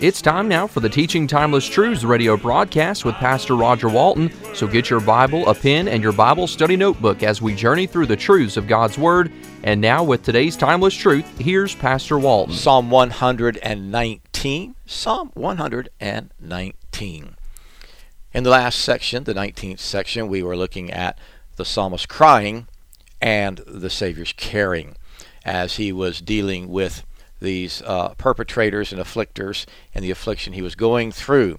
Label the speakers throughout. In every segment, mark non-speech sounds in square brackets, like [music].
Speaker 1: It's time now for the Teaching Timeless Truths radio broadcast with Pastor Roger Walton. So get your Bible, a pen, and your Bible study notebook as we journey through the truths of God's Word. And now, with today's timeless truth, here's Pastor Walton.
Speaker 2: Psalm 119. Psalm 119. In the last section, the 19th section, we were looking at the psalmist crying and the Savior's caring as he was dealing with these uh, perpetrators and afflictors and the affliction he was going through.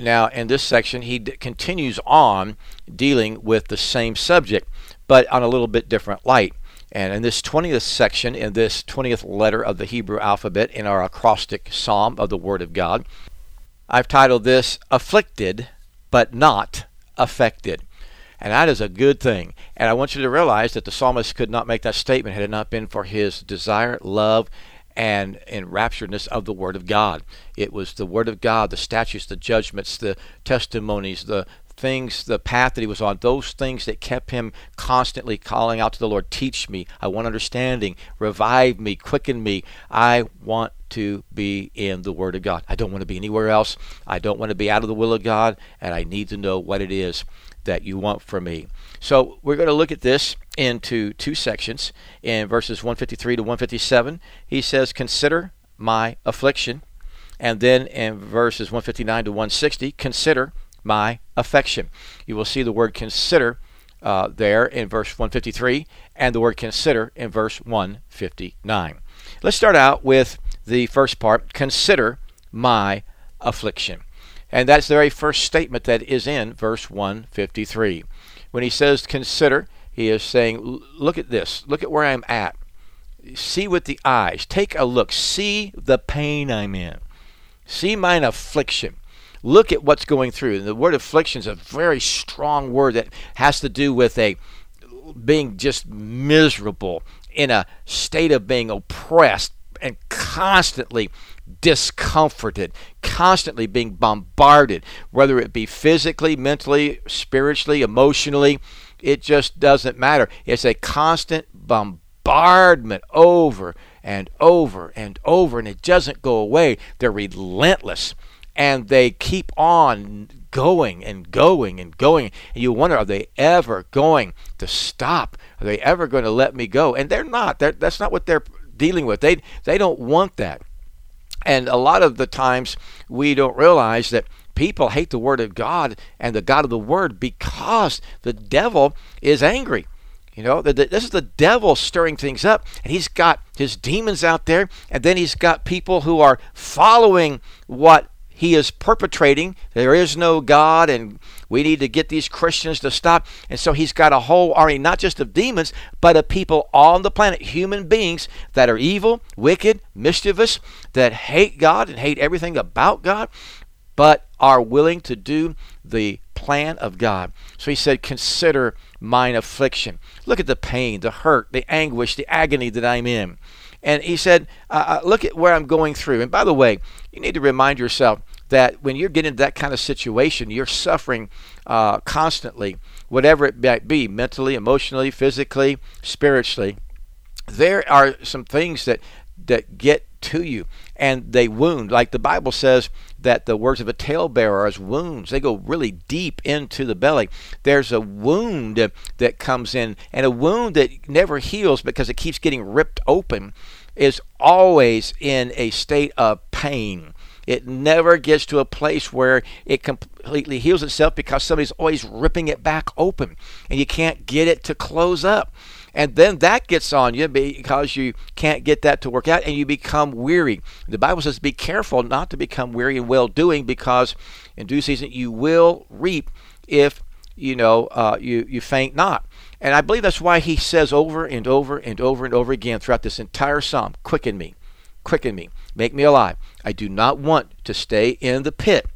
Speaker 2: Now, in this section, he d- continues on dealing with the same subject, but on a little bit different light. And in this 20th section, in this 20th letter of the Hebrew alphabet, in our acrostic psalm of the Word of God, I've titled this Afflicted but Not Affected. And that is a good thing. And I want you to realize that the psalmist could not make that statement had it not been for his desire, love, and enrapturedness of the Word of God. It was the Word of God, the statutes, the judgments, the testimonies, the things, the path that he was on, those things that kept him constantly calling out to the Lord, teach me, I want understanding, revive me, quicken me. I want to be in the Word of God. I don't want to be anywhere else. I don't want to be out of the will of God, and I need to know what it is that you want from me. So we're going to look at this into two sections. In verses 153 to 157, he says, Consider my affliction. And then in verses 159 to 160, consider my affection. You will see the word consider uh, there in verse 153 and the word consider in verse 159. Let's start out with the first part consider my affliction. And that's the very first statement that is in verse 153. When he says consider, he is saying, Look at this. Look at where I'm at. See with the eyes. Take a look. See the pain I'm in. See mine affliction. Look at what's going through. And the word affliction is a very strong word that has to do with a being just miserable in a state of being oppressed and constantly discomforted, constantly being bombarded, whether it be physically, mentally, spiritually, emotionally. It just doesn't matter. It's a constant bombardment over and over and over, and it doesn't go away. They're relentless and they keep on going and going and going. And you wonder, are they ever going to stop? Are they ever going to let me go? And they're not. They're, that's not what they're dealing with. They, they don't want that. And a lot of the times we don't realize that people hate the Word of God and the God of the Word because the devil is angry. You know, the, the, this is the devil stirring things up, and he's got his demons out there, and then he's got people who are following what he is perpetrating. There is no God, and we need to get these Christians to stop. And so he's got a whole army, not just of demons, but of people on the planet, human beings that are evil, wicked, mischievous, that hate God and hate everything about God, but are willing to do the plan of God. So he said, Consider mine affliction. Look at the pain, the hurt, the anguish, the agony that I'm in. And he said, uh, Look at where I'm going through. And by the way, you need to remind yourself that when you're getting into that kind of situation, you're suffering uh, constantly, whatever it might be, mentally, emotionally, physically, spiritually. There are some things that that get to you and they wound. Like the Bible says that the words of a talebearer are as wounds. They go really deep into the belly. There's a wound that comes in, and a wound that never heals because it keeps getting ripped open is always in a state of pain. It never gets to a place where it completely heals itself because somebody's always ripping it back open and you can't get it to close up. And then that gets on you because you can't get that to work out and you become weary. The Bible says be careful not to become weary in well doing because in due season you will reap if you know uh, you, you faint not. And I believe that's why he says over and over and over and over again throughout this entire psalm, quicken me, quicken me, make me alive. I do not want to stay in the pit.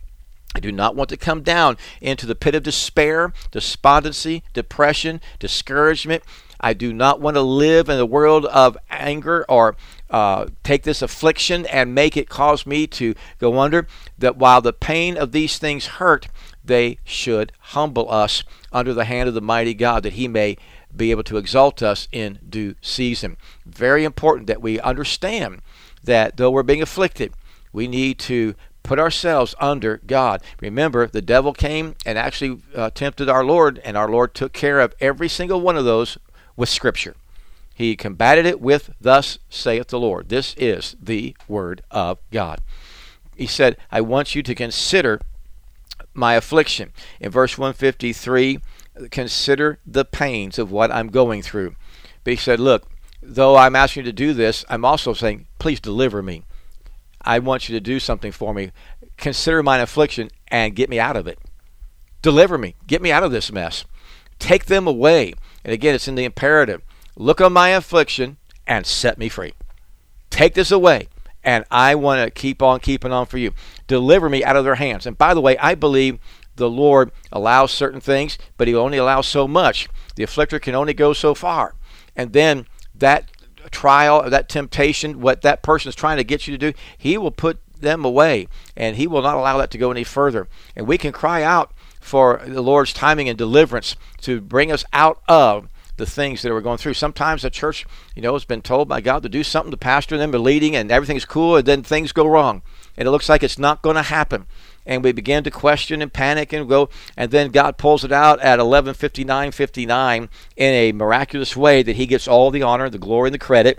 Speaker 2: I do not want to come down into the pit of despair, despondency, depression, discouragement. I do not want to live in the world of anger or uh, take this affliction and make it cause me to go under. That while the pain of these things hurt, they should humble us under the hand of the mighty God that He may be able to exalt us in due season. Very important that we understand that though we're being afflicted, we need to put ourselves under God. Remember, the devil came and actually uh, tempted our Lord, and our Lord took care of every single one of those with Scripture. He combated it with, Thus saith the Lord. This is the Word of God. He said, I want you to consider my affliction. In verse 153, consider the pains of what I'm going through. But he said, Look, though I'm asking you to do this, I'm also saying, Please deliver me. I want you to do something for me. Consider mine affliction and get me out of it. Deliver me. Get me out of this mess. Take them away. And again, it's in the imperative. Look on my affliction and set me free. Take this away. And I want to keep on keeping on for you. Deliver me out of their hands. And by the way, I believe the Lord allows certain things, but He only allows so much. The afflictor can only go so far. And then that trial, that temptation, what that person is trying to get you to do, he will put them away and he will not allow that to go any further. And we can cry out for the Lord's timing and deliverance to bring us out of the things that we're going through. Sometimes the church, you know, has been told by God to do something, to pastor them, they're leading, and everything's cool, and then things go wrong. And it looks like it's not going to happen and we begin to question and panic and go and then god pulls it out at 11:59:59 in a miraculous way that he gets all the honor the glory and the credit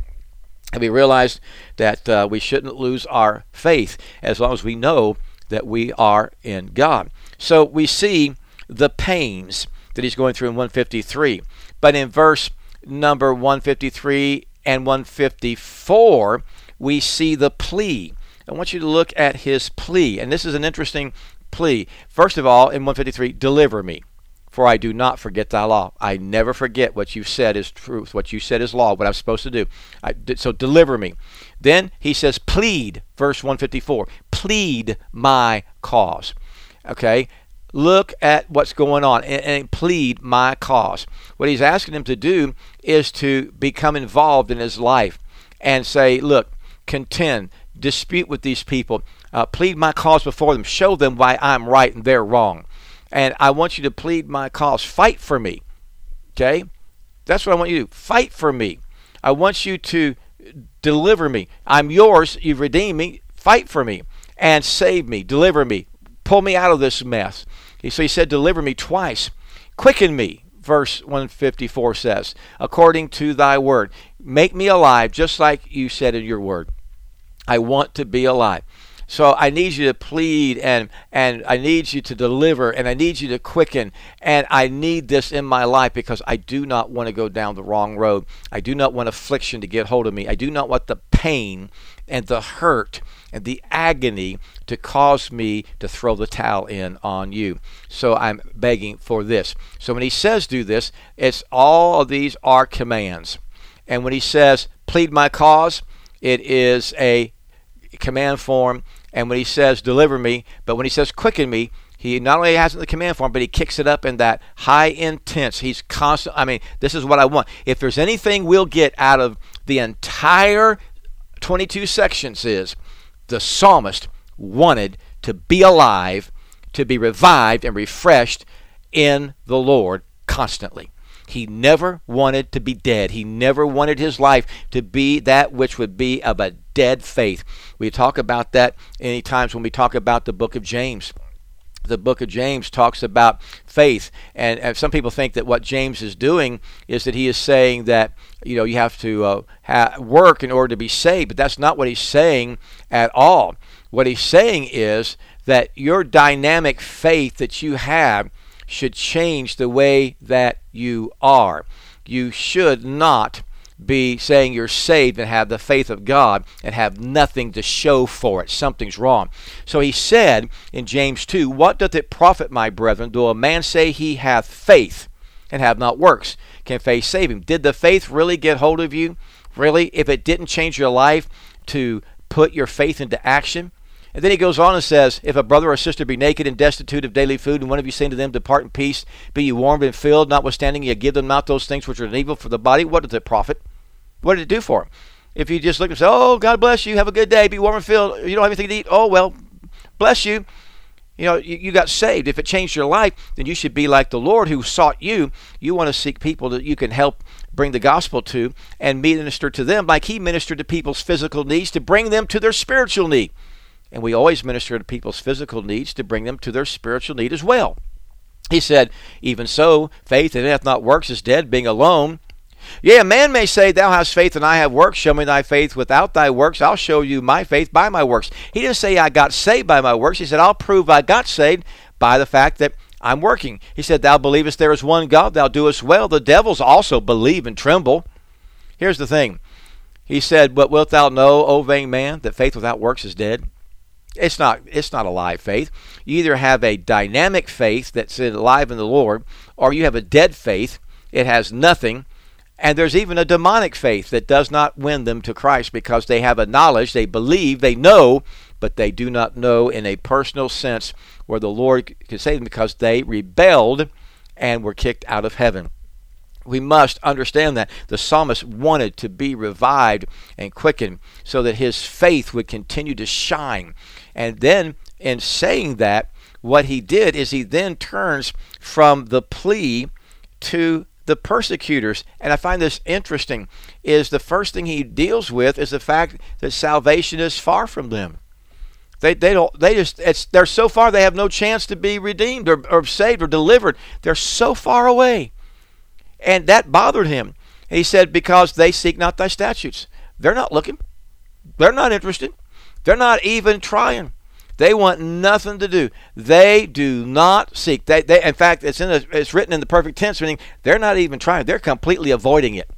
Speaker 2: and we realize that uh, we shouldn't lose our faith as long as we know that we are in god so we see the pains that he's going through in 153 but in verse number 153 and 154 we see the plea I want you to look at his plea. And this is an interesting plea. First of all, in 153, deliver me, for I do not forget thy law. I never forget what you've said is truth, what you said is law, what I'm supposed to do. I, so deliver me. Then he says, plead, verse 154, plead my cause. Okay? Look at what's going on and, and plead my cause. What he's asking him to do is to become involved in his life and say, look, contend, dispute with these people, uh, plead my cause before them, show them why I'm right and they're wrong. And I want you to plead my cause. Fight for me. Okay? That's what I want you to do. Fight for me. I want you to deliver me. I'm yours. You've redeemed me. Fight for me and save me. Deliver me. Pull me out of this mess. So he said, Deliver me twice. Quicken me, verse 154 says, according to thy word. Make me alive, just like you said in your word. I want to be alive. So I need you to plead and and I need you to deliver and I need you to quicken and I need this in my life because I do not want to go down the wrong road. I do not want affliction to get hold of me. I do not want the pain and the hurt and the agony to cause me to throw the towel in on you. So I'm begging for this. So when he says do this, it's all of these are commands. And when he says plead my cause, it is a command form. And when he says deliver me, but when he says quicken me, he not only has it in the command form, but he kicks it up in that high intense. He's constant. I mean, this is what I want. If there's anything we'll get out of the entire 22 sections, is the psalmist wanted to be alive, to be revived and refreshed in the Lord constantly. He never wanted to be dead. He never wanted his life to be that which would be of a dead faith. We talk about that any times when we talk about the book of James the book of James talks about faith, and, and, some people think that what James is doing is that he is saying that you know you have to uh, ha- work in order to be saved, but that's not what he's saying at all. What he's saying is that your dynamic faith that you have should change the way that you are. you should not be saying you're saved and have the faith of God and have nothing to show for it. Something's wrong. So he said in James 2, What doth it profit, my brethren, though a man say he hath faith and have not works? Can faith save him? Did the faith really get hold of you? Really? If it didn't change your life to put your faith into action? And then he goes on and says, If a brother or sister be naked and destitute of daily food, and one of you say to them, Depart in peace, be ye warmed and filled, notwithstanding ye give them not those things which are evil for the body, what does it profit? What did it do for them? If you just look and say, Oh, God bless you, have a good day, be warm and filled, you don't have anything to eat, oh, well, bless you. You know, you, you got saved. If it changed your life, then you should be like the Lord who sought you. You want to seek people that you can help bring the gospel to and minister to them like he ministered to people's physical needs to bring them to their spiritual need. And we always minister to people's physical needs to bring them to their spiritual need as well. He said, Even so, faith that hath not works is dead, being alone. Yea, a man may say, Thou hast faith, and I have works. Show me thy faith without thy works. I'll show you my faith by my works. He didn't say, I got saved by my works. He said, I'll prove I got saved by the fact that I'm working. He said, Thou believest there is one God, thou doest well. The devils also believe and tremble. Here's the thing. He said, But wilt thou know, O vain man, that faith without works is dead? It's not it's not a live faith. You either have a dynamic faith that's alive in the Lord, or you have a dead faith. It has nothing. And there's even a demonic faith that does not win them to Christ because they have a knowledge, they believe, they know, but they do not know in a personal sense where the Lord can save them because they rebelled and were kicked out of heaven. We must understand that the psalmist wanted to be revived and quickened so that his faith would continue to shine. And then, in saying that, what he did is he then turns from the plea to the persecutors. And I find this interesting is the first thing he deals with is the fact that salvation is far from them. They, they don't they just it's they're so far they have no chance to be redeemed or, or saved or delivered. They're so far away. And that bothered him. He said, Because they seek not thy statutes. They're not looking. They're not interested. They're not even trying. They want nothing to do. They do not seek. They, they in fact, it's in it's written in the perfect tense, meaning they're not even trying. They're completely avoiding it.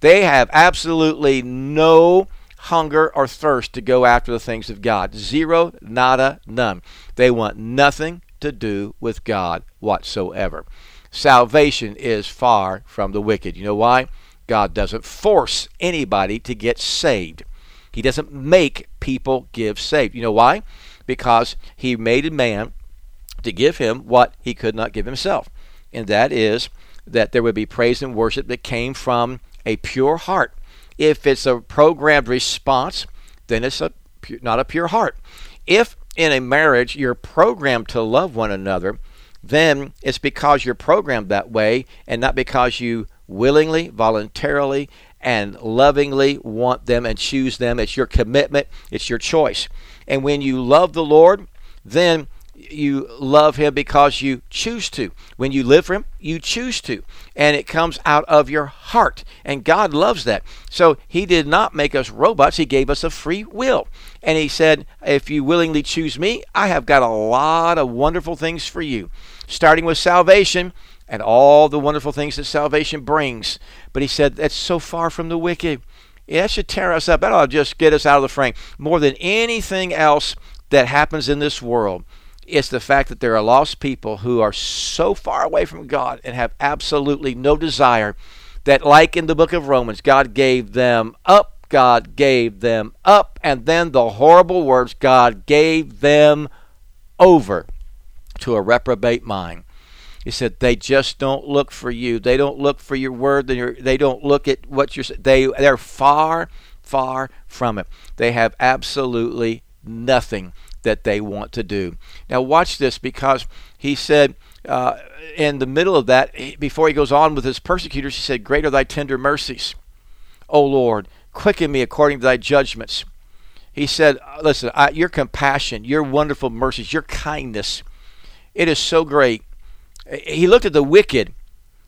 Speaker 2: They have absolutely no hunger or thirst to go after the things of God. Zero, nada, none. They want nothing to do with God whatsoever. Salvation is far from the wicked. You know why? God doesn't force anybody to get saved. He doesn't make people give saved. You know why? Because he made a man to give him what he could not give himself. And that is that there would be praise and worship that came from a pure heart. If it's a programmed response, then it's a not a pure heart. If in a marriage you're programmed to love one another, then it's because you're programmed that way and not because you willingly, voluntarily, and lovingly want them and choose them. It's your commitment, it's your choice. And when you love the Lord, then you love him because you choose to. When you live for him, you choose to. And it comes out of your heart. And God loves that. So he did not make us robots, he gave us a free will. And he said, If you willingly choose me, I have got a lot of wonderful things for you, starting with salvation and all the wonderful things that salvation brings. But he said, That's so far from the wicked. That should tear us up. That ought to just get us out of the frame. More than anything else that happens in this world, it's the fact that there are lost people who are so far away from God and have absolutely no desire that, like in the book of Romans, God gave them up. God gave them up. And then the horrible words God gave them over to a reprobate mind. He said they just don't look for you. They don't look for your word. They don't look at what you're. They they're far, far from it. They have absolutely nothing that they want to do. Now watch this because he said uh, in the middle of that, before he goes on with his persecutors, he said, "Great are thy tender mercies, O Lord. Quicken me according to thy judgments." He said, "Listen, I, your compassion, your wonderful mercies, your kindness, it is so great." He looked at the wicked,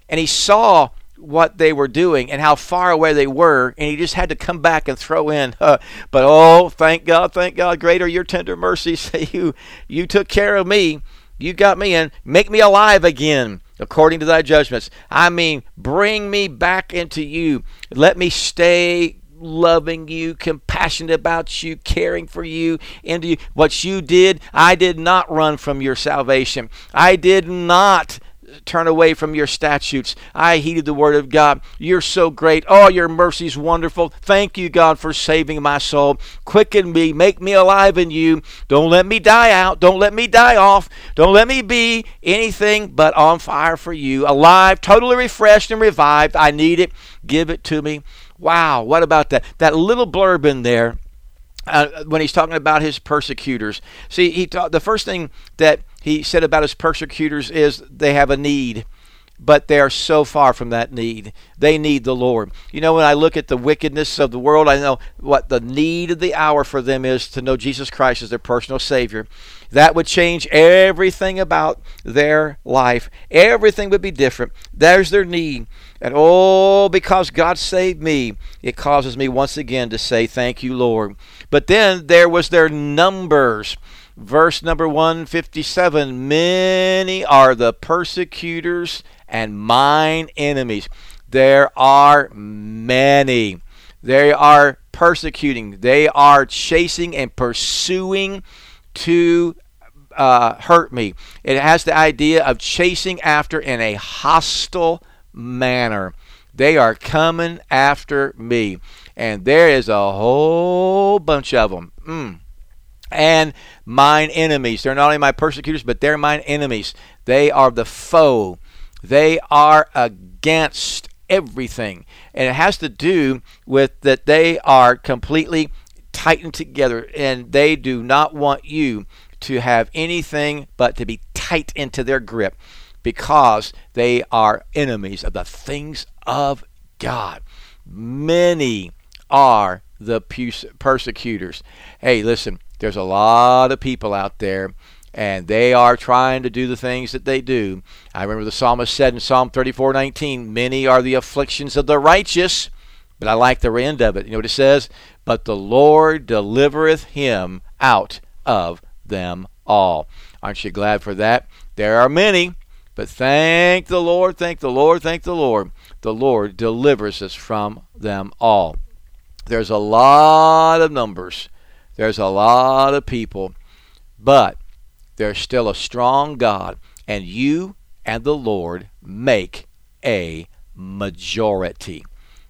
Speaker 2: and he saw what they were doing and how far away they were, and he just had to come back and throw in. Uh, but oh, thank God, thank God, greater your tender mercies. you you took care of me. You got me and make me alive again. according to thy judgments. I mean, bring me back into you. Let me stay loving you, compassionate about you, caring for you, into you. What you did, I did not run from your salvation. I did not turn away from your statutes. I heeded the word of God. You're so great. Oh, your mercy's wonderful. Thank you, God, for saving my soul. Quicken me, make me alive in you. Don't let me die out. Don't let me die off. Don't let me be anything but on fire for you. Alive, totally refreshed and revived. I need it. Give it to me. Wow, what about that? That little blurb in there. Uh, when he's talking about his persecutors, see, he taught the first thing that he said about his persecutors is they have a need, but they are so far from that need. They need the Lord. You know, when I look at the wickedness of the world, I know what the need of the hour for them is to know Jesus Christ as their personal Savior. That would change everything about their life. Everything would be different. There's their need. And oh, because God saved me, it causes me once again to say, Thank you, Lord. But then there was their numbers verse number 157 Many are the persecutors and mine enemies. There are many. They are persecuting, they are chasing and pursuing to uh, hurt me. It has the idea of chasing after in a hostile manner. They are coming after me. And there is a whole bunch of them. Mm and mine enemies. They're not only my persecutors, but they're mine enemies. They are the foe. They are against everything. And it has to do with that they are completely tightened together and they do not want you to have anything but to be tight into their grip because they are enemies of the things of God. Many are the persecutors. Hey, listen, there's a lot of people out there and they are trying to do the things that they do. I remember the psalmist said in Psalm 34:19, "Many are the afflictions of the righteous," but I like the end of it. You know what it says? "But the Lord delivereth him out of them all." Aren't you glad for that? There are many, but thank the Lord, thank the Lord, thank the Lord. The Lord delivers us from them all. There's a lot of numbers there's a lot of people, but there's still a strong God, and you and the Lord make a majority.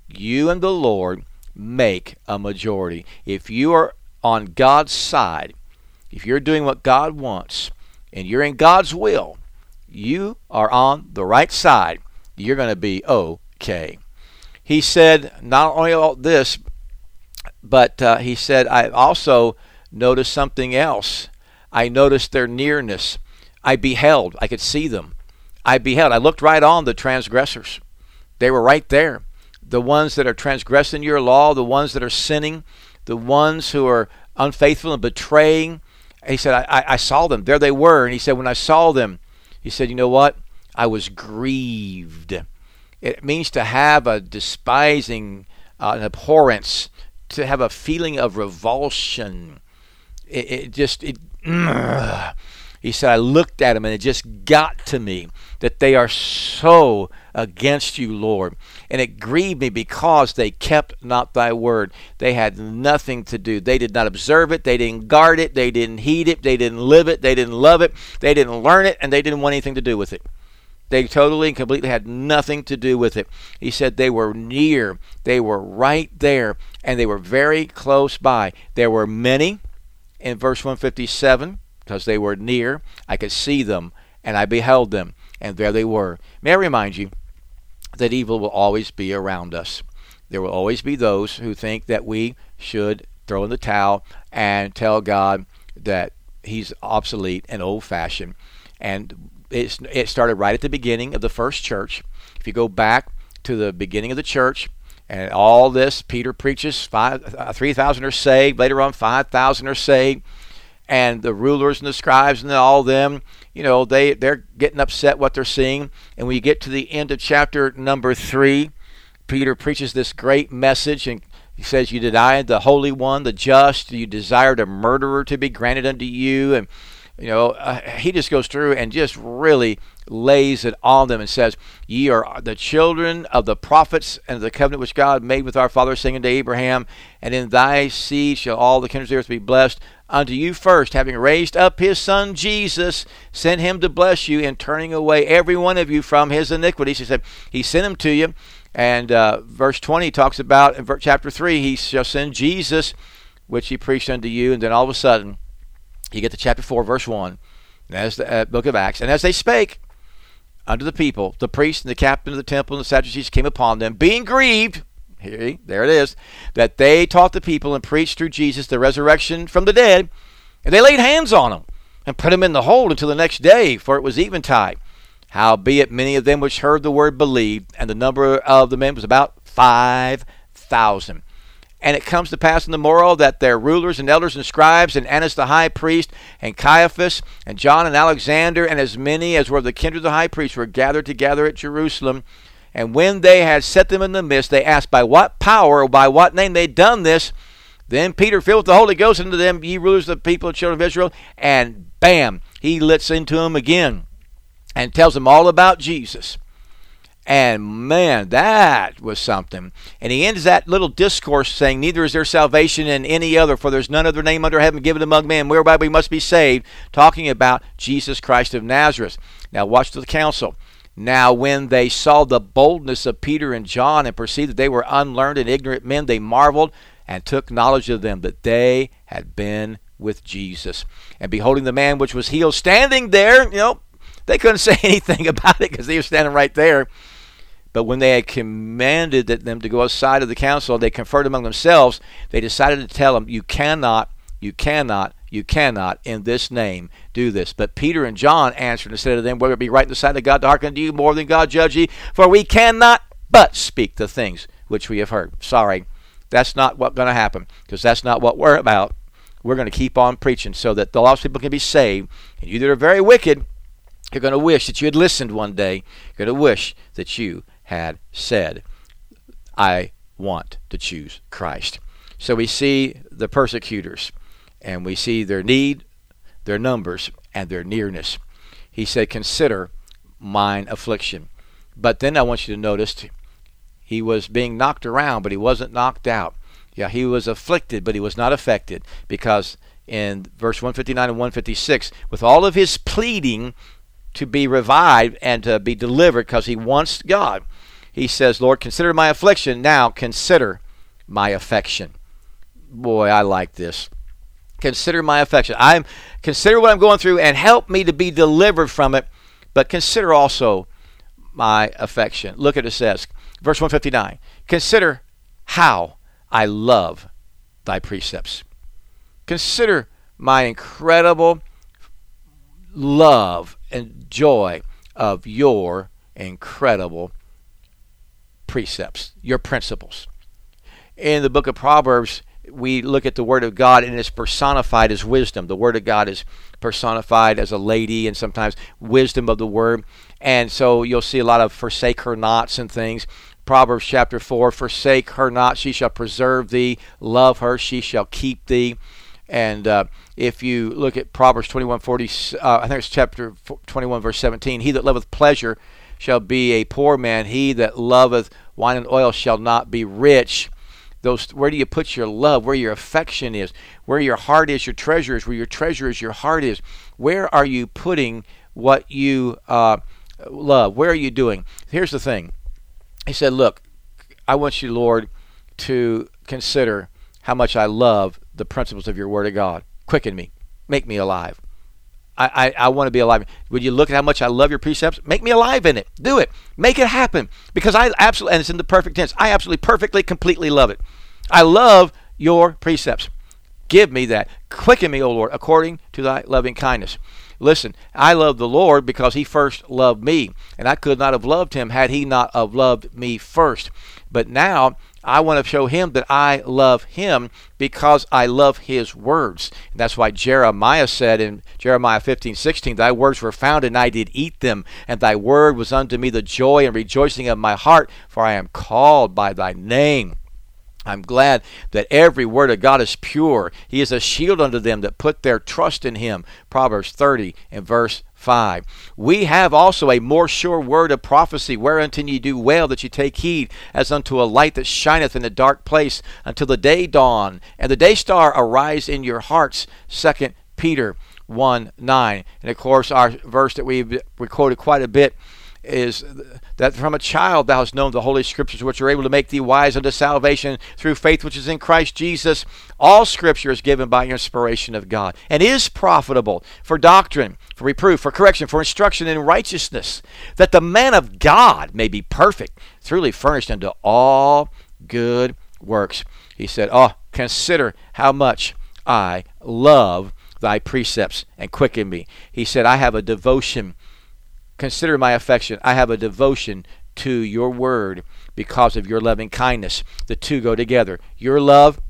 Speaker 2: You and the Lord make a majority. If you are on God's side, if you're doing what God wants, and you're in God's will, you are on the right side. You're going to be okay. He said, not only all this, but uh, he said, I also noticed something else. I noticed their nearness. I beheld, I could see them. I beheld, I looked right on the transgressors. They were right there. The ones that are transgressing your law, the ones that are sinning, the ones who are unfaithful and betraying. He said, I, I saw them. There they were. And he said, when I saw them, he said, you know what? I was grieved. It means to have a despising, uh, an abhorrence to have a feeling of revulsion. It, it just it. he said, I looked at him and it just got to me that they are so against you, Lord. And it grieved me because they kept not thy word. They had nothing to do. They did not observe it. They didn't guard it. They didn't heed it. They didn't live it. They didn't love it. They didn't learn it. And they didn't want anything to do with it. They totally and completely had nothing to do with it. He said they were near, they were right there, and they were very close by. There were many in verse 157 because they were near. I could see them, and I beheld them, and there they were. May I remind you that evil will always be around us. There will always be those who think that we should throw in the towel and tell God that He's obsolete and old fashioned. And it, it started right at the beginning of the first church. If you go back to the beginning of the church, and all this, Peter preaches, five, uh, 3,000 are saved. Later on, 5,000 are saved. And the rulers and the scribes and all them, you know, they, they're getting upset what they're seeing. And when you get to the end of chapter number 3, Peter preaches this great message and he says, You denied the Holy One, the just, you desired a murderer to be granted unto you. And you know, uh, he just goes through and just really lays it on them and says, Ye are the children of the prophets and the covenant which God made with our father, saying unto Abraham, And in thy seed shall all the kindreds of the earth be blessed. Unto you first, having raised up his son Jesus, sent him to bless you in turning away every one of you from his iniquities. He said, He sent him to you. And uh, verse 20 talks about, in chapter 3, he shall send Jesus, which he preached unto you. And then all of a sudden, you get to chapter 4, verse 1, as the uh, book of Acts. And as they spake unto the people, the priests and the captain of the temple and the Sadducees came upon them, being grieved. Here, there it is, that they taught the people and preached through Jesus the resurrection from the dead. And they laid hands on them and put them in the hold until the next day, for it was eventide. Howbeit, many of them which heard the word believed, and the number of the men was about five thousand. And it comes to pass in the morrow that their rulers and elders and scribes, and Annas the high priest, and Caiaphas, and John and Alexander, and as many as were of the kindred of the high priest, were gathered together at Jerusalem. And when they had set them in the midst, they asked by what power or by what name they'd done this. Then Peter, filled with the Holy Ghost, unto them, ye rulers of the people and children of Israel, and bam, he lets into them again and tells them all about Jesus. And man, that was something. And he ends that little discourse saying, Neither is there salvation in any other, for there's none other name under heaven given among men whereby we must be saved, talking about Jesus Christ of Nazareth. Now, watch the council. Now, when they saw the boldness of Peter and John and perceived that they were unlearned and ignorant men, they marveled and took knowledge of them that they had been with Jesus. And beholding the man which was healed standing there, you know, they couldn't [laughs] say anything about it because they were standing right there. But when they had commanded them to go outside of the council, they conferred among themselves. They decided to tell them, You cannot, you cannot, you cannot in this name do this. But Peter and John answered and said to them, Whether it be right in the sight of God to hearken to you more than God judge ye, for we cannot but speak the things which we have heard. Sorry, that's not what's going to happen because that's not what we're about. We're going to keep on preaching so that the lost people can be saved. And you that are very wicked, you're going to wish that you had listened one day. You're going to wish that you had said, I want to choose Christ. So we see the persecutors, and we see their need, their numbers, and their nearness. He said, Consider mine affliction. But then I want you to notice he was being knocked around, but he wasn't knocked out. Yeah, he was afflicted, but he was not affected because in verse 159 and 156, with all of his pleading to be revived and to be delivered because he wants God, he says, Lord, consider my affliction. Now consider my affection. Boy, I like this. Consider my affection. I'm consider what I'm going through and help me to be delivered from it, but consider also my affection. Look at it says, verse 159. Consider how I love thy precepts. Consider my incredible love and joy of your incredible precepts, your principles. In the book of Proverbs, we look at the Word of God and it's personified as wisdom. The Word of God is personified as a lady and sometimes wisdom of the Word. And so you'll see a lot of forsake her nots and things. Proverbs chapter 4 Forsake her not, she shall preserve thee. Love her, she shall keep thee. And uh, if you look at Proverbs 21 40, uh, I think it's chapter 21, verse 17, he that loveth pleasure shall be a poor man. He that loveth wine and oil shall not be rich. Those, where do you put your love? Where your affection is? Where your heart is, your treasure is. Where your treasure is, your heart is. Where are you putting what you uh, love? Where are you doing? Here's the thing. He said, Look, I want you, Lord, to consider how much I love the principles of your Word of God. Quicken me, make me alive. I, I, I want to be alive. Would you look at how much I love your precepts? Make me alive in it. Do it. Make it happen. Because I absolutely, and it's in the perfect tense, I absolutely, perfectly, completely love it. I love your precepts. Give me that. Quicken me, O Lord, according to thy loving kindness. Listen, I love the Lord because he first loved me, and I could not have loved him had he not have loved me first. But now I want to show him that I love him because I love his words. And that's why Jeremiah said in Jeremiah 15, 16, Thy words were found, and I did eat them, and thy word was unto me the joy and rejoicing of my heart, for I am called by thy name. I'm glad that every word of God is pure. He is a shield unto them that put their trust in him. Proverbs 30 and verse 5. We have also a more sure word of prophecy, whereunto ye do well that ye take heed, as unto a light that shineth in a dark place, until the day dawn, and the day star arise in your hearts. 2 Peter 1 9. And of course, our verse that we've quoted quite a bit is that from a child thou hast known the holy scriptures which are able to make thee wise unto salvation through faith which is in Christ Jesus. All scripture is given by inspiration of God and is profitable for doctrine, for reproof, for correction, for instruction in righteousness, that the man of God may be perfect, truly furnished unto all good works. He said, Oh, consider how much I love thy precepts and quicken me. He said, I have a devotion Consider my affection. I have a devotion to your word because of your loving kindness. The two go together. Your love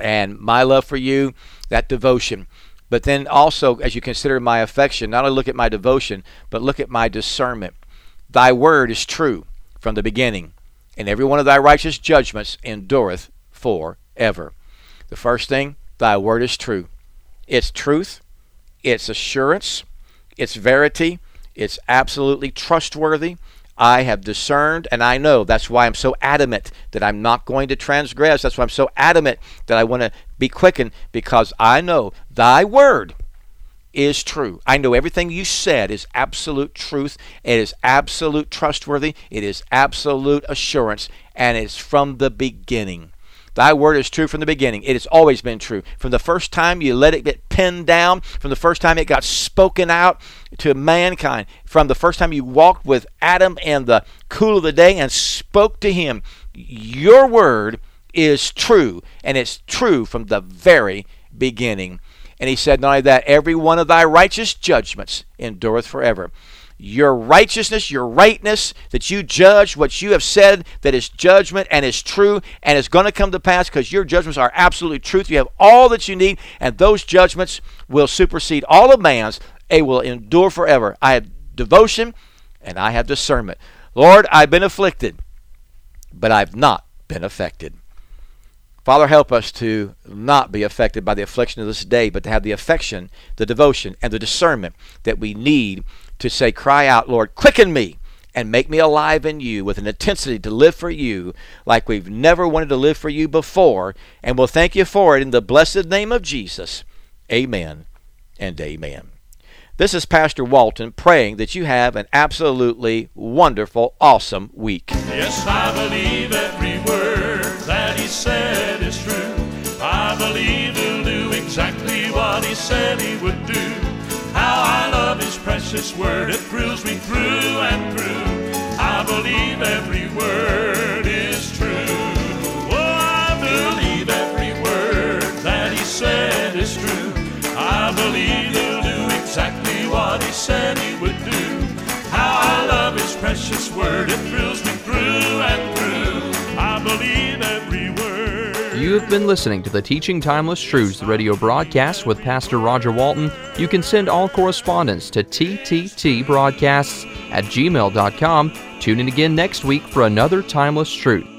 Speaker 2: and my love for you, that devotion. But then also, as you consider my affection, not only look at my devotion, but look at my discernment. Thy word is true from the beginning, and every one of thy righteous judgments endureth for ever. The first thing, thy word is true. It's truth, it's assurance, it's verity, it's absolutely trustworthy. I have discerned and I know. That's why I'm so adamant that I'm not going to transgress. That's why I'm so adamant that I want to be quickened because I know thy word is true. I know everything you said is absolute truth. It is absolute trustworthy. It is absolute assurance and it's from the beginning. Thy word is true from the beginning. It has always been true. From the first time you let it get pinned down, from the first time it got spoken out to mankind, from the first time you walked with Adam in the cool of the day and spoke to him, your word is true, and it's true from the very beginning. And he said, Not only that, every one of thy righteous judgments endureth forever your righteousness, your rightness, that you judge what you have said that is judgment and is true and is going to come to pass because your judgments are absolutely truth. You have all that you need, and those judgments will supersede all of man's. They will endure forever. I have devotion and I have discernment. Lord, I've been afflicted, but I've not been affected. Father, help us to not be affected by the affliction of this day, but to have the affection, the devotion, and the discernment that we need to say, Cry out, Lord, quicken me and make me alive in you with an intensity to live for you like we've never wanted to live for you before. And we'll thank you for it in the blessed name of Jesus. Amen and amen. This is Pastor Walton praying that you have an absolutely wonderful, awesome week.
Speaker 3: Yes, I believe every word that he said is true. I believe he'll do exactly what he said he would do. Precious word, it thrills me through and through. I believe every word is true. Oh, I believe every word that he said is true. I believe he'll do exactly what he said he would do. How I love his precious word, it thrills me through and through.
Speaker 1: You have been listening to the Teaching Timeless Truths radio broadcast with Pastor Roger Walton. You can send all correspondence to tttbroadcasts at gmail.com. Tune in again next week for another Timeless Truth.